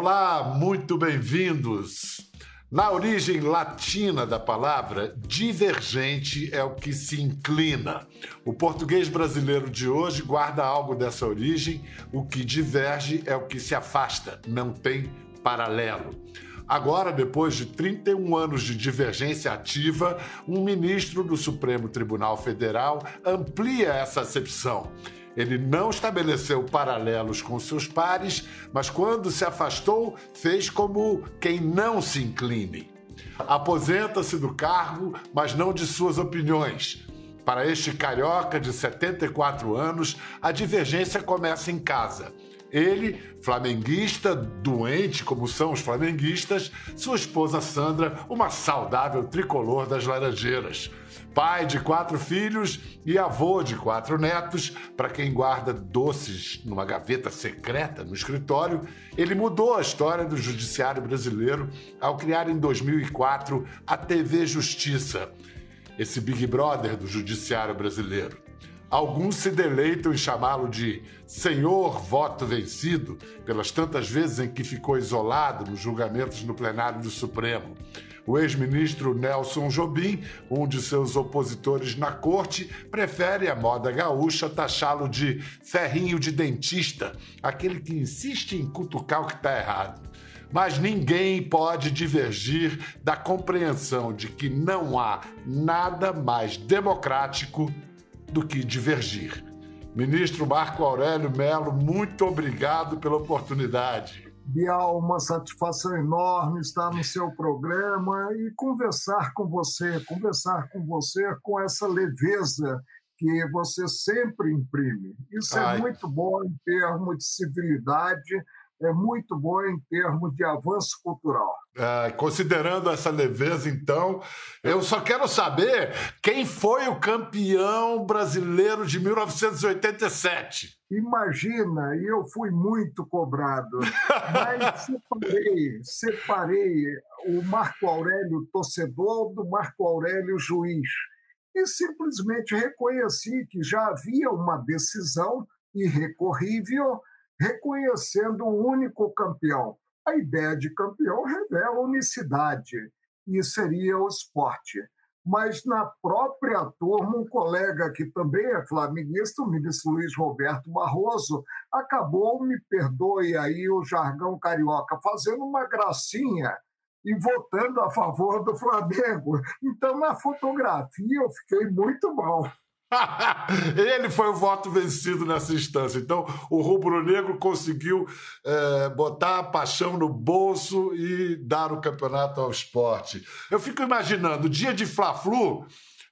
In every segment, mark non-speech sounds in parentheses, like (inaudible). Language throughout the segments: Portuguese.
Olá, muito bem-vindos. Na origem latina da palavra, divergente é o que se inclina. O português brasileiro de hoje guarda algo dessa origem. O que diverge é o que se afasta, não tem paralelo. Agora, depois de 31 anos de divergência ativa, um ministro do Supremo Tribunal Federal amplia essa acepção ele não estabeleceu paralelos com seus pares, mas quando se afastou, fez como quem não se incline. Aposenta-se do cargo, mas não de suas opiniões. Para este carioca de 74 anos, a divergência começa em casa. Ele, flamenguista, doente como são os flamenguistas, sua esposa Sandra, uma saudável tricolor das Laranjeiras pai de quatro filhos e avô de quatro netos, para quem guarda doces numa gaveta secreta no escritório, ele mudou a história do judiciário brasileiro ao criar em 2004 a TV Justiça, esse Big Brother do judiciário brasileiro. Alguns se deleitam em chamá-lo de Senhor Voto Vencido, pelas tantas vezes em que ficou isolado nos julgamentos no plenário do Supremo. O ex-ministro Nelson Jobim, um de seus opositores na corte, prefere a moda gaúcha taxá-lo de ferrinho de dentista, aquele que insiste em cutucar o que está errado. Mas ninguém pode divergir da compreensão de que não há nada mais democrático do que divergir. Ministro Marco Aurélio Melo, muito obrigado pela oportunidade. Bial, uma satisfação enorme estar no seu programa e conversar com você, conversar com você com essa leveza que você sempre imprime. Isso é Ai. é muito bom em termos de civilidade é muito boa em termos de avanço cultural. É, considerando essa leveza, então, eu só quero saber quem foi o campeão brasileiro de 1987. Imagina, e eu fui muito cobrado, mas (laughs) separei, separei o Marco Aurélio torcedor do Marco Aurélio juiz e simplesmente reconheci que já havia uma decisão irrecorrível reconhecendo um único campeão. A ideia de campeão revela unicidade, e seria o esporte. Mas na própria turma, um colega que também é flamenguista, o ministro Luiz Roberto Barroso, acabou, me perdoe aí o jargão carioca, fazendo uma gracinha e votando a favor do Flamengo. Então, na fotografia, eu fiquei muito mal. (laughs) Ele foi o voto vencido nessa instância. Então, o rubro-negro conseguiu é, botar a paixão no bolso e dar o campeonato ao esporte. Eu fico imaginando, dia de Fla-Flu,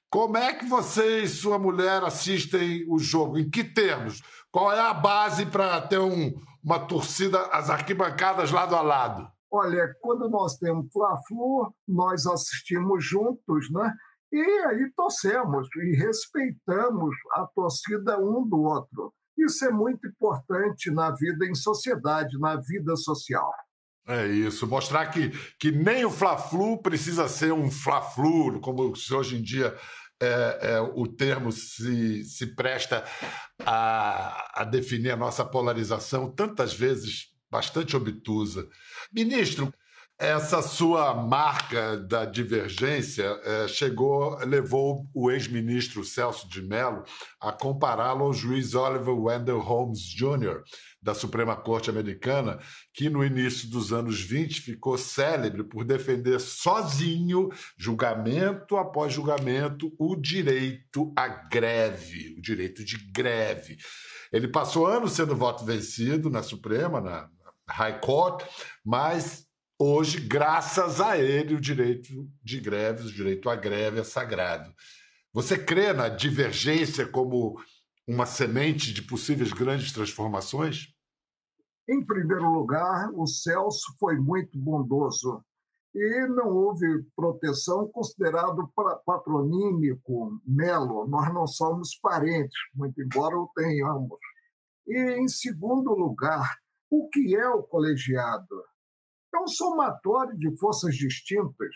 como é que você e sua mulher assistem o jogo? Em que termos? Qual é a base para ter um, uma torcida, as arquibancadas lado a lado? Olha, quando nós temos Fla-Flu, nós assistimos juntos, né? E aí torcemos e respeitamos a torcida um do outro. Isso é muito importante na vida em sociedade, na vida social. É isso, mostrar que, que nem o Fla-Flu precisa ser um Fla-Flu, como hoje em dia é, é, o termo se, se presta a, a definir a nossa polarização, tantas vezes bastante obtusa. Ministro, essa sua marca da divergência é, chegou, levou o ex-ministro Celso de Mello a compará-lo ao juiz Oliver Wendell Holmes Jr., da Suprema Corte Americana, que no início dos anos 20 ficou célebre por defender sozinho, julgamento após julgamento, o direito à greve, o direito de greve. Ele passou anos sendo voto vencido na Suprema, na High Court, mas Hoje, graças a ele, o direito de greves, o direito à greve é sagrado. Você crê na divergência como uma semente de possíveis grandes transformações? Em primeiro lugar, o Celso foi muito bondoso e não houve proteção considerado patronímico, Melo. Nós não somos parentes, muito embora o tenhamos. E, em segundo lugar, o que é o colegiado? É um somatório de forças distintas.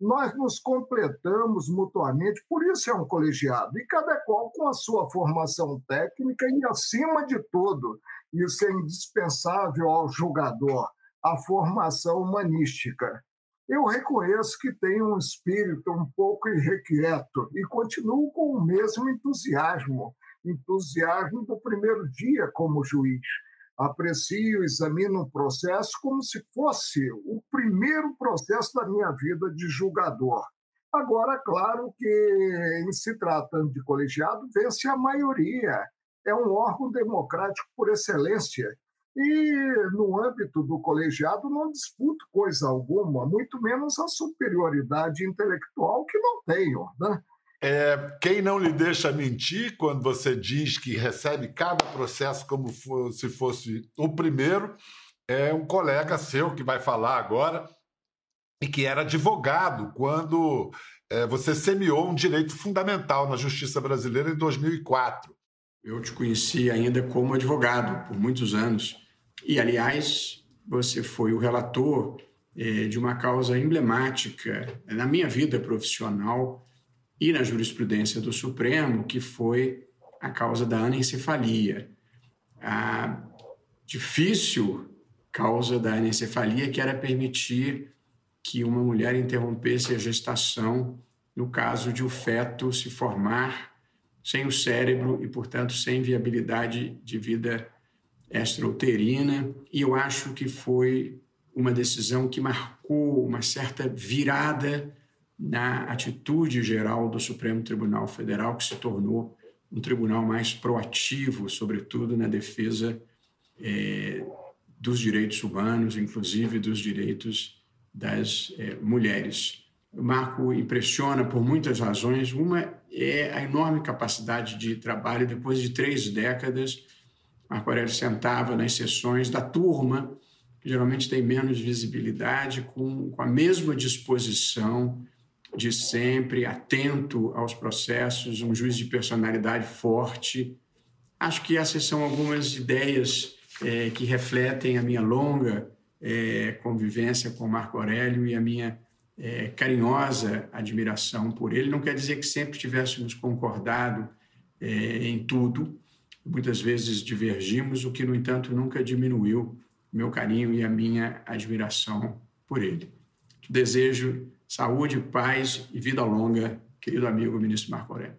Nós nos completamos mutuamente, por isso é um colegiado, e cada qual com a sua formação técnica e, acima de tudo, isso é indispensável ao julgador, a formação humanística. Eu reconheço que tenho um espírito um pouco irrequieto e continuo com o mesmo entusiasmo, entusiasmo do primeiro dia como juiz. Aprecio, examino o processo como se fosse o primeiro processo da minha vida de julgador. Agora, claro que, em se tratando de colegiado, vence a maioria. É um órgão democrático por excelência e, no âmbito do colegiado, não disputo coisa alguma, muito menos a superioridade intelectual que não tenho. Né? É, quem não lhe deixa mentir quando você diz que recebe cada processo como se fosse o primeiro é um colega seu que vai falar agora e que era advogado quando é, você semeou um direito fundamental na justiça brasileira em 2004. Eu te conheci ainda como advogado por muitos anos e, aliás, você foi o relator eh, de uma causa emblemática na minha vida profissional e na jurisprudência do Supremo, que foi a causa da anencefalia. A difícil causa da anencefalia, que era permitir que uma mulher interrompesse a gestação no caso de o feto se formar sem o cérebro e, portanto, sem viabilidade de vida extrauterina, e eu acho que foi uma decisão que marcou uma certa virada na atitude geral do Supremo Tribunal Federal, que se tornou um tribunal mais proativo, sobretudo na defesa é, dos direitos humanos, inclusive dos direitos das é, mulheres. O marco impressiona por muitas razões. Uma é a enorme capacidade de trabalho depois de três décadas Marco Aurélio sentava nas sessões da turma, que geralmente tem menos visibilidade, com, com a mesma disposição de sempre, atento aos processos, um juiz de personalidade forte. Acho que essas são algumas ideias é, que refletem a minha longa é, convivência com Marco Aurélio e a minha é, carinhosa admiração por ele. Não quer dizer que sempre tivéssemos concordado é, em tudo, muitas vezes divergimos, o que, no entanto, nunca diminuiu meu carinho e a minha admiração por ele. Desejo saúde, paz e vida longa, querido amigo ministro Marco Aurélio.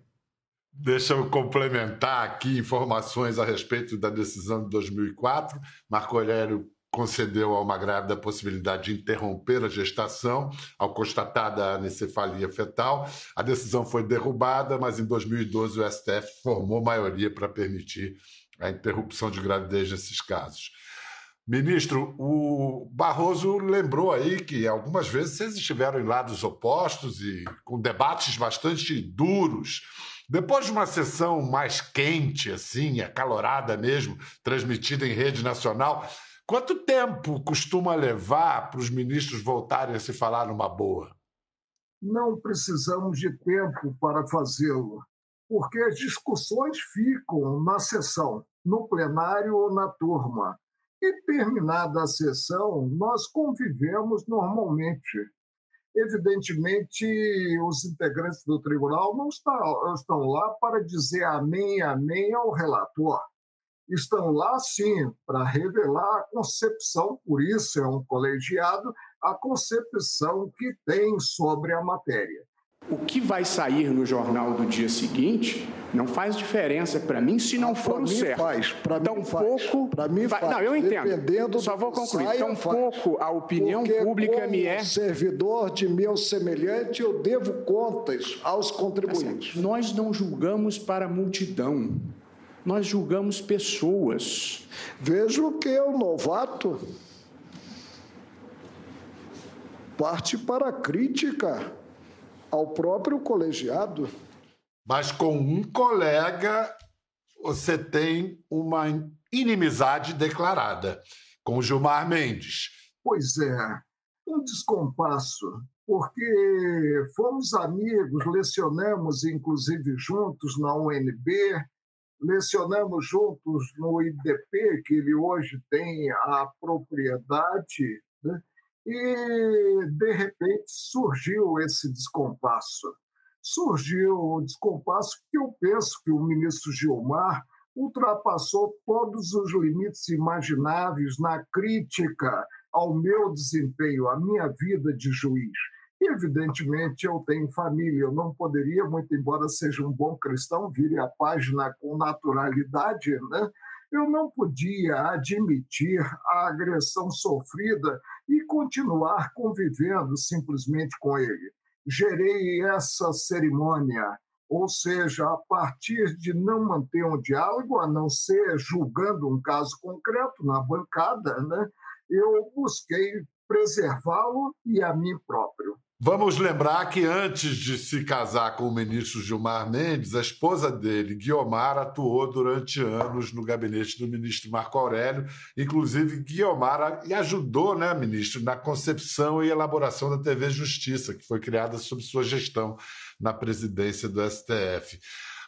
Deixa eu complementar aqui informações a respeito da decisão de 2004. Marco Aurélio concedeu a uma grávida a possibilidade de interromper a gestação ao constatar a anencefalia fetal. A decisão foi derrubada, mas em 2012 o STF formou maioria para permitir a interrupção de gravidez nesses casos. Ministro, o Barroso lembrou aí que algumas vezes vocês estiveram em lados opostos e com debates bastante duros. Depois de uma sessão mais quente, assim, acalorada mesmo, transmitida em rede nacional, Quanto tempo costuma levar para os ministros voltarem a se falar numa boa? Não precisamos de tempo para fazê-lo, porque as discussões ficam na sessão, no plenário ou na turma. E terminada a sessão, nós convivemos normalmente. Evidentemente, os integrantes do tribunal não estão lá para dizer amém, amém ao relator estão lá, sim, para revelar a concepção, por isso é um colegiado, a concepção que tem sobre a matéria. O que vai sair no jornal do dia seguinte não faz diferença para mim se não for o certo. Faz, para mim pouco, para mim faz. Não, eu entendo. Só vou concluir. Saia, Tão faz. pouco a opinião Porque pública me é servidor de meu semelhante, eu devo contas aos contribuintes. Assim, nós não julgamos para a multidão nós julgamos pessoas. Vejo que o novato parte para a crítica ao próprio colegiado. Mas com um colega você tem uma inimizade declarada, com Gilmar Mendes. Pois é, um descompasso, porque fomos amigos, lecionamos inclusive juntos na UNB, lecionamos juntos no IDP, que ele hoje tem a propriedade, né? E, de repente, surgiu esse descompasso. Surgiu o descompasso porque eu penso que o ministro Gilmar ultrapassou todos os limites imagináveis na crítica ao meu desempenho, à minha vida de juiz. E, evidentemente, eu tenho família, eu não poderia, muito embora seja um bom cristão, vire a página com naturalidade, né? Eu não podia admitir a agressão sofrida e continuar convivendo simplesmente com ele. Gerei essa cerimônia, ou seja, a partir de não manter um diálogo, a não ser julgando um caso concreto na bancada, né, eu busquei preservá-lo e a mim próprio. Vamos lembrar que antes de se casar com o ministro Gilmar Mendes, a esposa dele, Guiomar, atuou durante anos no gabinete do ministro Marco Aurélio. Inclusive, Guiomar ajudou, né, ministro, na concepção e elaboração da TV Justiça, que foi criada sob sua gestão na presidência do STF.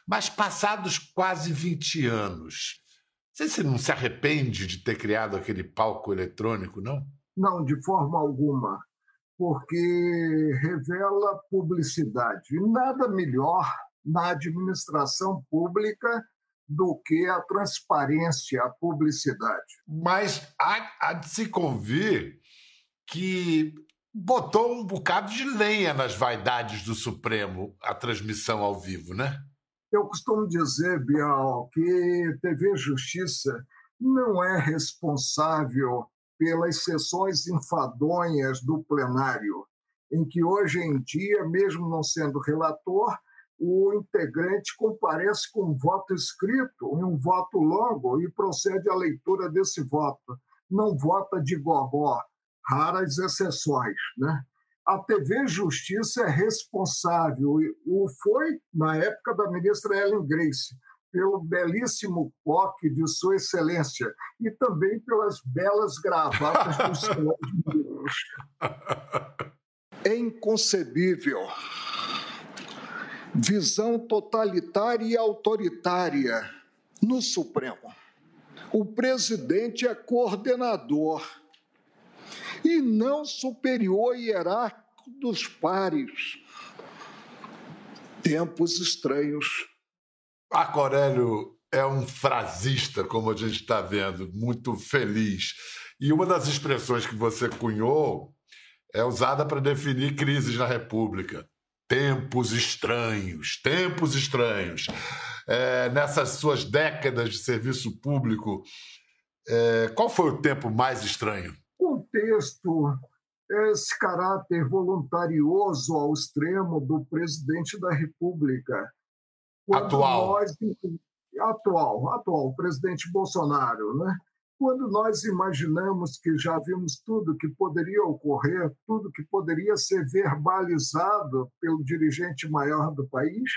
Mas passados quase 20 anos, você não se arrepende de ter criado aquele palco eletrônico, não? Não, de forma alguma porque revela publicidade. E nada melhor na administração pública do que a transparência, a publicidade. Mas há, há de se convir que botou um bocado de lenha nas vaidades do Supremo a transmissão ao vivo, né? Eu costumo dizer, Bial, que TV Justiça não é responsável pelas sessões enfadonhas do plenário, em que hoje em dia, mesmo não sendo relator, o integrante comparece com um voto escrito, um voto longo, e procede à leitura desse voto. Não vota de gogó, raras exceções. Né? A TV Justiça é responsável, o foi na época da ministra Ellen Grace, pelo belíssimo coque de Sua Excelência e também pelas belas gravatas dos (laughs) senhores É inconcebível. Visão totalitária e autoritária no Supremo. O presidente é coordenador e não superior hierárquico dos pares. Tempos estranhos Marco Aurélio é um frasista, como a gente está vendo, muito feliz. E uma das expressões que você cunhou é usada para definir crises na República. Tempos estranhos, tempos estranhos. É, nessas suas décadas de serviço público, é, qual foi o tempo mais estranho? O texto, esse caráter voluntarioso ao extremo do presidente da República atual. Nós, atual, atual, o presidente Bolsonaro, né? Quando nós imaginamos que já vimos tudo que poderia ocorrer, tudo que poderia ser verbalizado pelo dirigente maior do país,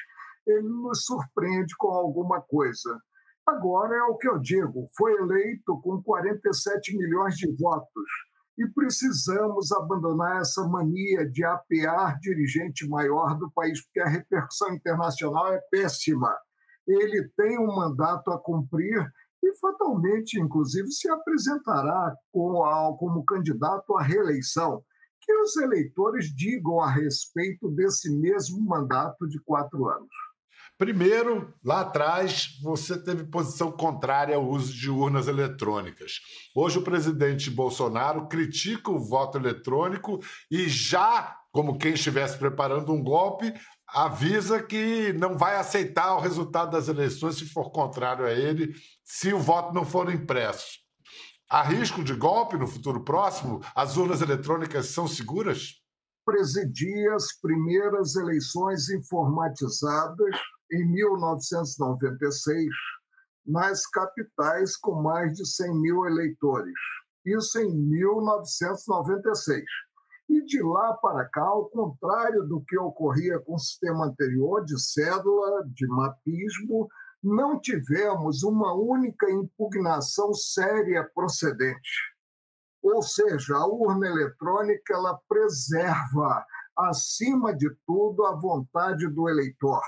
ele nos surpreende com alguma coisa. Agora é o que eu digo: foi eleito com 47 milhões de votos e precisamos abandonar essa mania de apear dirigente maior do país, porque a repercussão internacional é péssima. Ele tem um mandato a cumprir e fatalmente, inclusive, se apresentará como, candidato à reeleição. Que os eleitores digam a respeito desse mesmo mandato de quatro anos. Primeiro, lá atrás, você teve posição contrária ao uso de urnas eletrônicas. Hoje, o presidente Bolsonaro critica o voto eletrônico e já, como quem estivesse preparando um golpe, avisa que não vai aceitar o resultado das eleições se for contrário a ele, se o voto não for impresso. Há risco de golpe no futuro próximo? As urnas eletrônicas são seguras? Presidi as primeiras eleições informatizadas em 1996 nas capitais com mais de 100 mil eleitores. Isso em 1996. E de lá para cá, ao contrário do que ocorria com o sistema anterior de cédula, de mapismo, não tivemos uma única impugnação séria procedente. Ou seja, a urna eletrônica ela preserva, acima de tudo, a vontade do eleitor.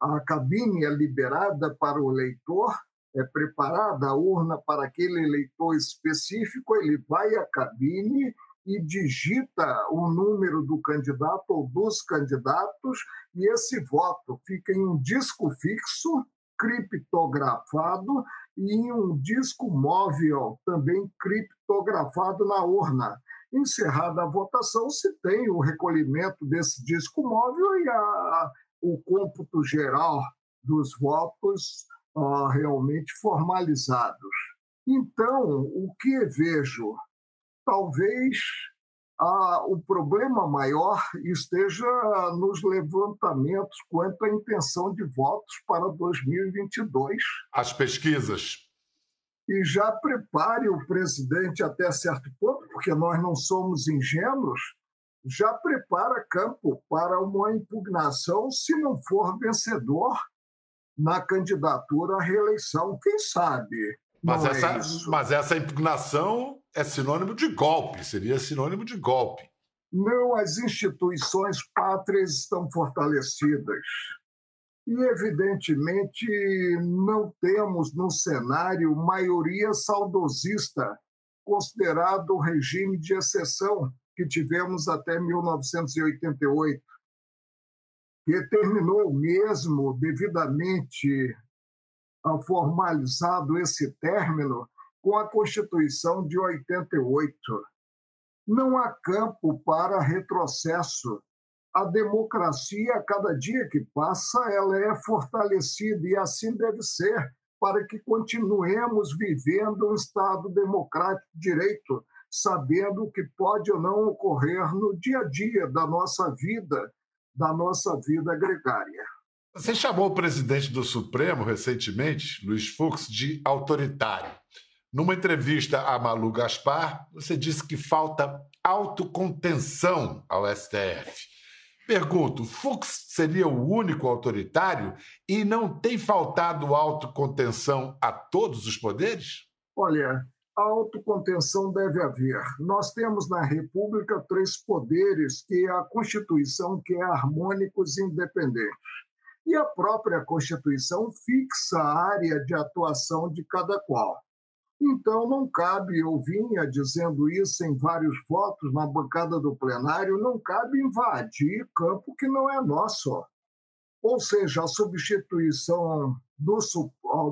A cabine é liberada para o eleitor, é preparada a urna para aquele eleitor específico, ele vai à cabine e digita o número do candidato ou dos candidatos, e esse voto fica em um disco fixo criptografado e em um disco móvel também criptografado na urna. Encerrada a votação, se tem o recolhimento desse disco móvel e a, o cômputo geral dos votos uh, realmente formalizados. Então, o que vejo? Talvez ah, o problema maior esteja nos levantamentos quanto à intenção de votos para 2022. As pesquisas. E já prepare o presidente até certo ponto, porque nós não somos ingênuos, já prepara campo para uma impugnação se não for vencedor na candidatura à reeleição. Quem sabe? Mas, essa, é mas essa impugnação é sinônimo de golpe, seria sinônimo de golpe. Não, as instituições pátrias estão fortalecidas. E, evidentemente, não temos no cenário maioria saudosista, considerado o regime de exceção que tivemos até 1988, que terminou mesmo devidamente formalizado esse término com a Constituição de 88. Não há campo para retrocesso. A democracia, a cada dia que passa, ela é fortalecida e assim deve ser, para que continuemos vivendo um Estado democrático de direito, sabendo o que pode ou não ocorrer no dia a dia da nossa vida, da nossa vida gregária. Você chamou o presidente do Supremo recentemente, Luiz Fux, de autoritário. Numa entrevista a Malu Gaspar, você disse que falta autocontenção ao STF. Pergunto, Fux seria o único autoritário e não tem faltado autocontenção a todos os poderes? Olha, autocontenção deve haver. Nós temos na República três poderes que a Constituição quer harmônicos e independentes e a própria Constituição fixa a área de atuação de cada qual. Então, não cabe, eu vinha dizendo isso em vários votos na bancada do plenário, não cabe invadir campo que não é nosso. Ou seja, a substituição do,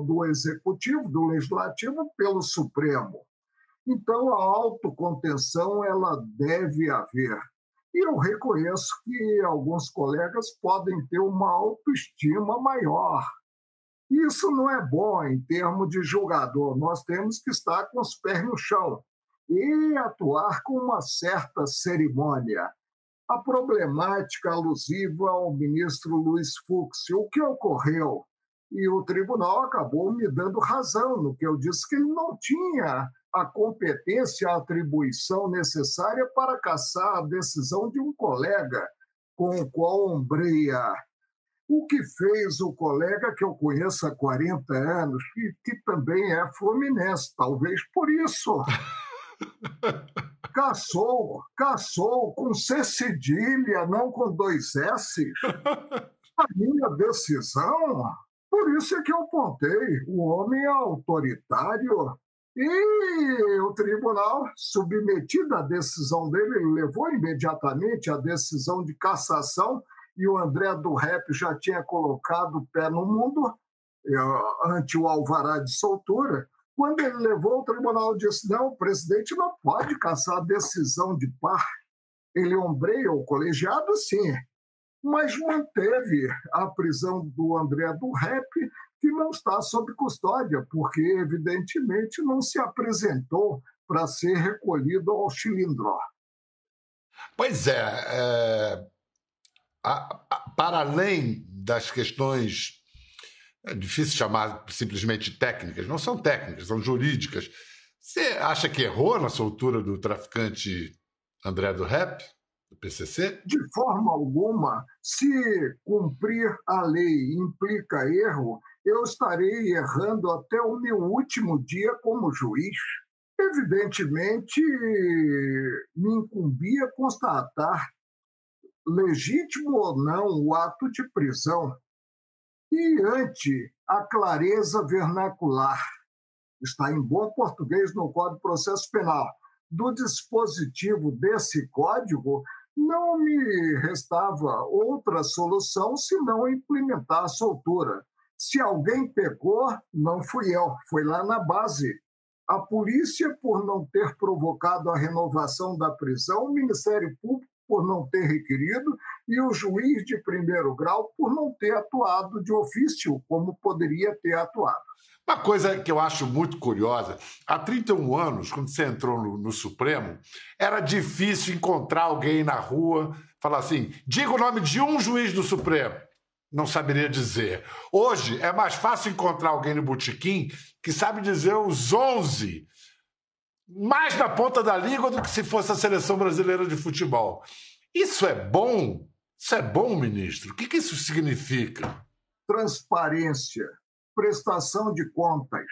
do executivo, do legislativo, pelo Supremo. Então, a autocontenção ela deve haver. E eu reconheço que alguns colegas podem ter uma autoestima maior. Isso não é bom em termos de julgador. Nós temos que estar com os pés no chão e atuar com uma certa cerimônia. A problemática alusiva ao ministro Luiz Fux, o que ocorreu? E o tribunal acabou me dando razão no que eu disse que ele não tinha a competência, a atribuição necessária para caçar a decisão de um colega com o qual ombreia. O que fez o colega que eu conheço há 40 anos, que, que também é fluminense, talvez por isso. (laughs) caçou, caçou com C cedilha, não com dois S. A minha decisão, por isso é que eu apontei, o homem é autoritário, e o tribunal, submetido à decisão dele, levou imediatamente a decisão de cassação e o André do Rep já tinha colocado o pé no mundo eh, ante o alvará de soltura. Quando ele levou, o tribunal disse: não, o presidente não pode cassar a decisão de par. Ele ombreia o colegiado, sim, mas manteve a prisão do André do Rep que não está sob custódia, porque, evidentemente, não se apresentou para ser recolhido ao cilindro. Pois é, é a, a, para além das questões, é difícil chamar simplesmente técnicas, não são técnicas, são jurídicas. Você acha que errou na soltura do traficante André do Rep? do PCC? De forma alguma, se cumprir a lei implica erro, eu estarei errando até o meu último dia como juiz. Evidentemente, me incumbia constatar, legítimo ou não, o ato de prisão. E ante a clareza vernacular, está em bom português no Código de Processo Penal, do dispositivo desse código, não me restava outra solução senão implementar a soltura Se alguém pecou, não fui eu, foi lá na base. A polícia, por não ter provocado a renovação da prisão, o Ministério Público, por não ter requerido, e o juiz de primeiro grau, por não ter atuado de ofício, como poderia ter atuado. Uma coisa que eu acho muito curiosa: há 31 anos, quando você entrou no, no, Supremo, era difícil encontrar alguém na rua, falar assim: diga o nome de um juiz do Supremo. Não saberia dizer. Hoje é mais fácil encontrar alguém no botequim que sabe dizer os 11 mais na ponta da língua do que se fosse a seleção brasileira de futebol. Isso é bom? Isso é bom, ministro? O que, que isso significa? Transparência prestação de contas.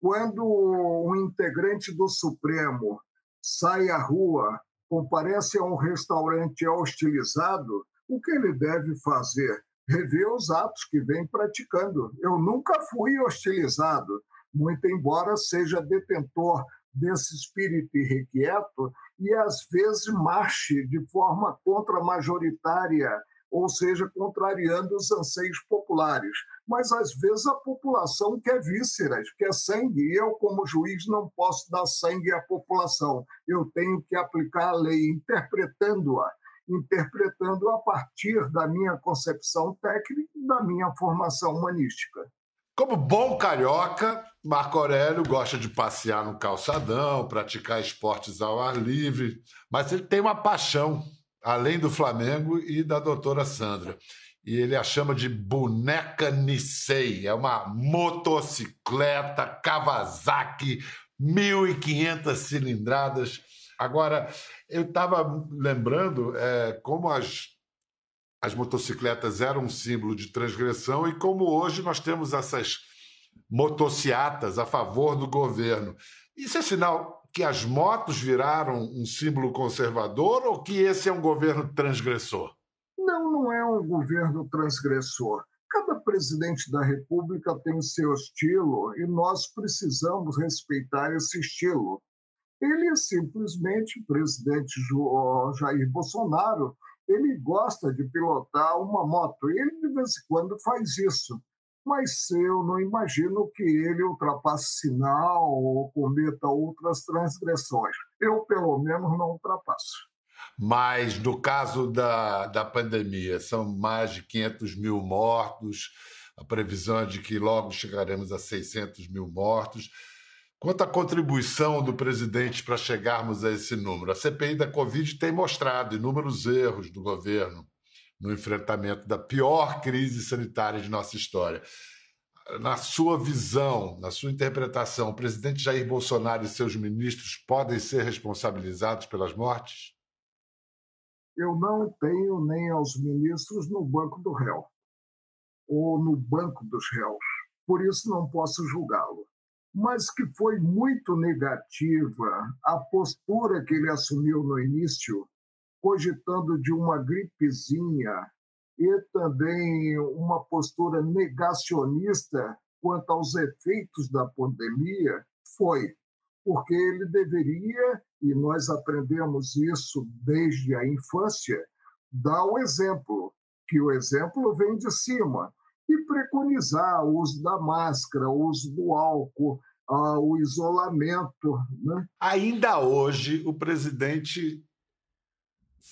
Quando um integrante do Supremo sai à rua, comparece a um restaurante hostilizado, o que ele deve fazer? Rever os atos que vem praticando. Eu nunca fui hostilizado, muito embora seja detentor desse espírito irrequieto e às vezes marche de forma contra-majoritária ou seja, contrariando os anseios populares. Mas, às vezes, a população quer vísceras, quer sangue, e eu, como juiz, não posso dar sangue à população. Eu tenho que aplicar a lei, interpretando-a, interpretando a partir da minha concepção técnica e da minha formação humanística. Como bom carioca, Marco Aurélio gosta de passear no calçadão, praticar esportes ao ar livre, mas ele tem uma paixão além do Flamengo e da doutora Sandra. E ele a chama de boneca Nissei. É uma motocicleta Kawasaki, 1.500 cilindradas. Agora, eu estava lembrando é, como as, as motocicletas eram um símbolo de transgressão e como hoje nós temos essas motociatas a favor do governo. Isso é sinal que as motos viraram um símbolo conservador ou que esse é um governo transgressor? Não, não é um governo transgressor. Cada presidente da República tem seu estilo e nós precisamos respeitar esse estilo. Ele é simplesmente presidente Jair Bolsonaro. Ele gosta de pilotar uma moto. Ele, de vez em quando, faz isso mas eu não imagino que ele ultrapasse sinal ou cometa outras transgressões. Eu, pelo menos, não ultrapasso. Mas no caso da, da pandemia, são mais de 500 mil mortos, a previsão é de que logo chegaremos a 600 mil mortos. Quanto à contribuição do presidente para chegarmos a esse número, a CPI da Covid tem mostrado inúmeros erros do governo no enfrentamento da pior crise sanitária de nossa história. Na sua visão, na sua interpretação, o presidente Jair Bolsonaro e seus ministros podem ser responsabilizados pelas mortes? Eu não tenho nem aos ministros no banco do réu ou no banco dos réus, por isso não posso julgá-lo. Mas que foi muito negativa a postura que ele assumiu no início cogitando de uma gripezinha e também uma postura negacionista quanto aos efeitos da pandemia, foi porque ele deveria, e nós aprendemos isso desde a infância, dar o exemplo, que o exemplo vem de cima, e preconizar o uso da máscara, o uso do álcool, ah, o isolamento. Né? Ainda hoje, o presidente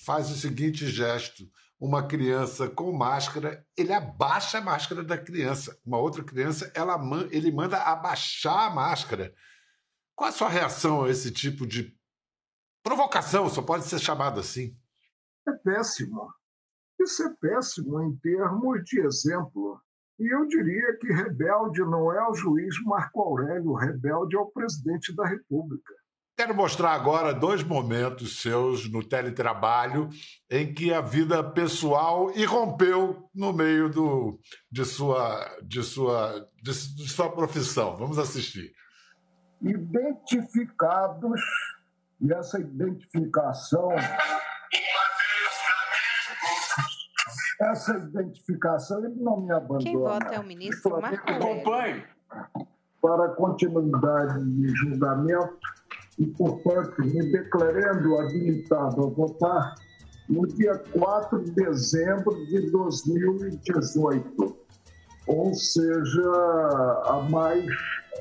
faz o seguinte gesto: uma criança com máscara, ele abaixa a máscara da criança. Uma outra criança, ela, ele manda abaixar a máscara. Qual a sua reação a esse tipo de provocação? Só pode ser chamado assim. É péssimo. Isso é péssimo em termos de exemplo. E eu diria que rebelde não é o juiz Marco Aurélio, rebelde é o presidente da República. Quero mostrar agora dois momentos seus no teletrabalho em que a vida pessoal irrompeu no meio do, de, sua, de, sua, de, de sua profissão. Vamos assistir. Identificados, e essa identificação. Essa identificação, ele não me abandona. Quem vota é o ministro Marco Acompanhe. Para continuidade de julgamento e, portanto, me declarando habilitado a votar no dia 4 de dezembro de 2018. ou seja, há mais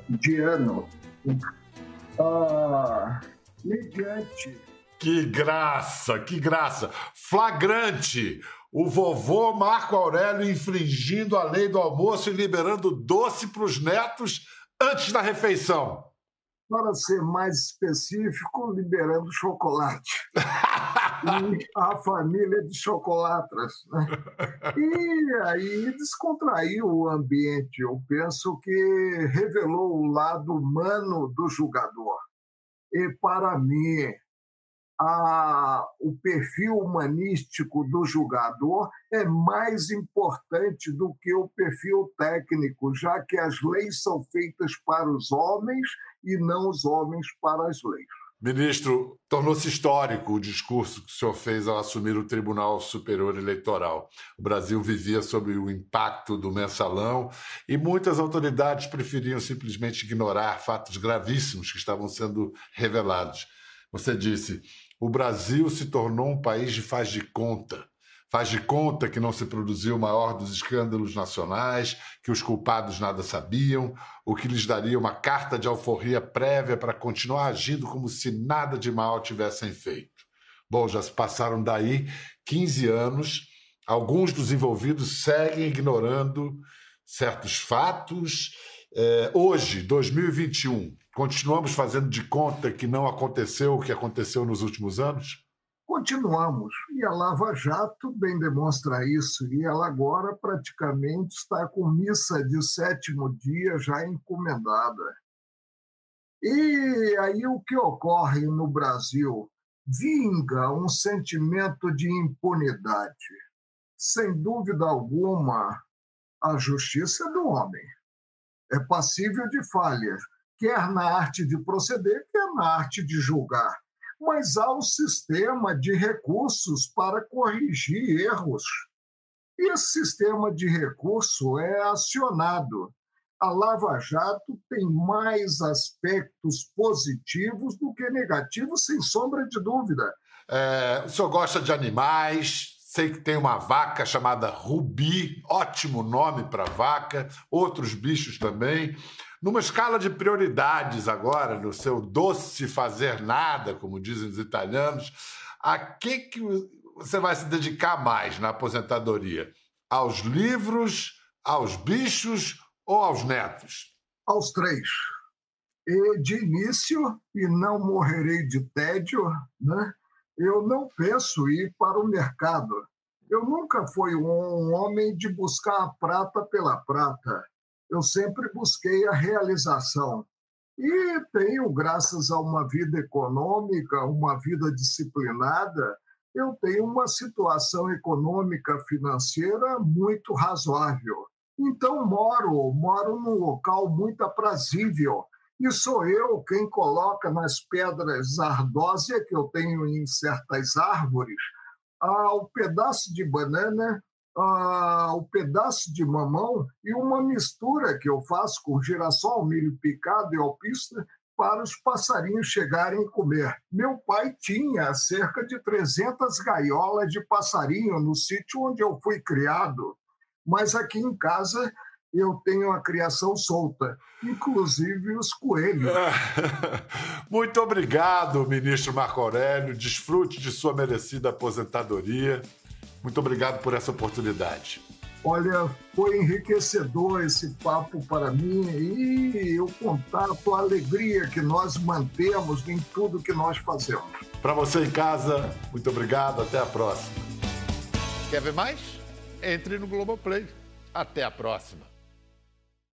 de ano. Ah, mediante. Que graça, que graça! Flagrante! O vovô Marco Aurélio infringindo a lei do almoço e liberando doce para os netos antes da refeição. Para ser mais específico, liberando chocolate. (laughs) e a família de chocolatras. Né? E aí descontraiu o ambiente. Eu penso que revelou o lado humano do julgador. E para mim, a, o perfil humanístico do julgador é mais importante do que o perfil técnico, já que as leis são feitas para os homens e não os homens para as leis. Ministro, tornou-se histórico o discurso que o senhor fez ao assumir o Tribunal Superior Eleitoral. O Brasil vivia sob o impacto do mensalão e muitas autoridades preferiam simplesmente ignorar fatos gravíssimos que estavam sendo revelados. Você disse: o Brasil se tornou um país de faz de conta. Faz de conta que não se produziu o maior dos escândalos nacionais, que os culpados nada sabiam, o que lhes daria uma carta de alforria prévia para continuar agindo como se nada de mal tivessem feito. Bom, já se passaram daí 15 anos, alguns dos envolvidos seguem ignorando certos fatos. É, hoje, 2021, Continuamos fazendo de conta que não aconteceu o que aconteceu nos últimos anos? Continuamos. E a Lava Jato bem demonstra isso. E ela agora praticamente está com missa de sétimo dia já encomendada. E aí o que ocorre no Brasil? Vinga um sentimento de impunidade. Sem dúvida alguma, a justiça é do homem. É passível de falhas, quer na arte de proceder, quer na arte de julgar. Mas há um sistema de recursos para corrigir erros. E esse sistema de recurso é acionado. A Lava Jato tem mais aspectos positivos do que negativos, sem sombra de dúvida. É, o senhor gosta de animais, Sei que tem uma vaca chamada Rubi, ótimo nome para vaca, outros bichos também. Numa escala de prioridades agora, no seu doce fazer nada, como dizem os italianos, a que, que você vai se dedicar mais na aposentadoria? Aos livros, aos bichos ou aos netos? Aos três. E de início, e não morrerei de tédio, né? eu não penso ir para o mercado. Eu nunca fui um homem de buscar a prata pela prata. Eu sempre busquei a realização. E tenho, graças a uma vida econômica, uma vida disciplinada, eu tenho uma situação econômica financeira muito razoável. Então moro, moro num local muito aprazível, e sou eu quem coloca nas pedras ardósia que eu tenho em certas árvores ah, o pedaço de banana, ah, o pedaço de mamão e uma mistura que eu faço com girassol, milho picado e alpista para os passarinhos chegarem e comer. Meu pai tinha cerca de 300 gaiolas de passarinho no sítio onde eu fui criado, mas aqui em casa eu tenho a criação solta, inclusive os coelhos. (laughs) Muito obrigado, ministro Marco Aurélio. Desfrute de sua merecida aposentadoria. Muito obrigado por essa oportunidade. Olha, foi enriquecedor esse papo para mim e o contato, a alegria que nós mantemos em tudo que nós fazemos. Para você em casa, muito obrigado. Até a próxima. Quer ver mais? Entre no Globoplay. Até a próxima.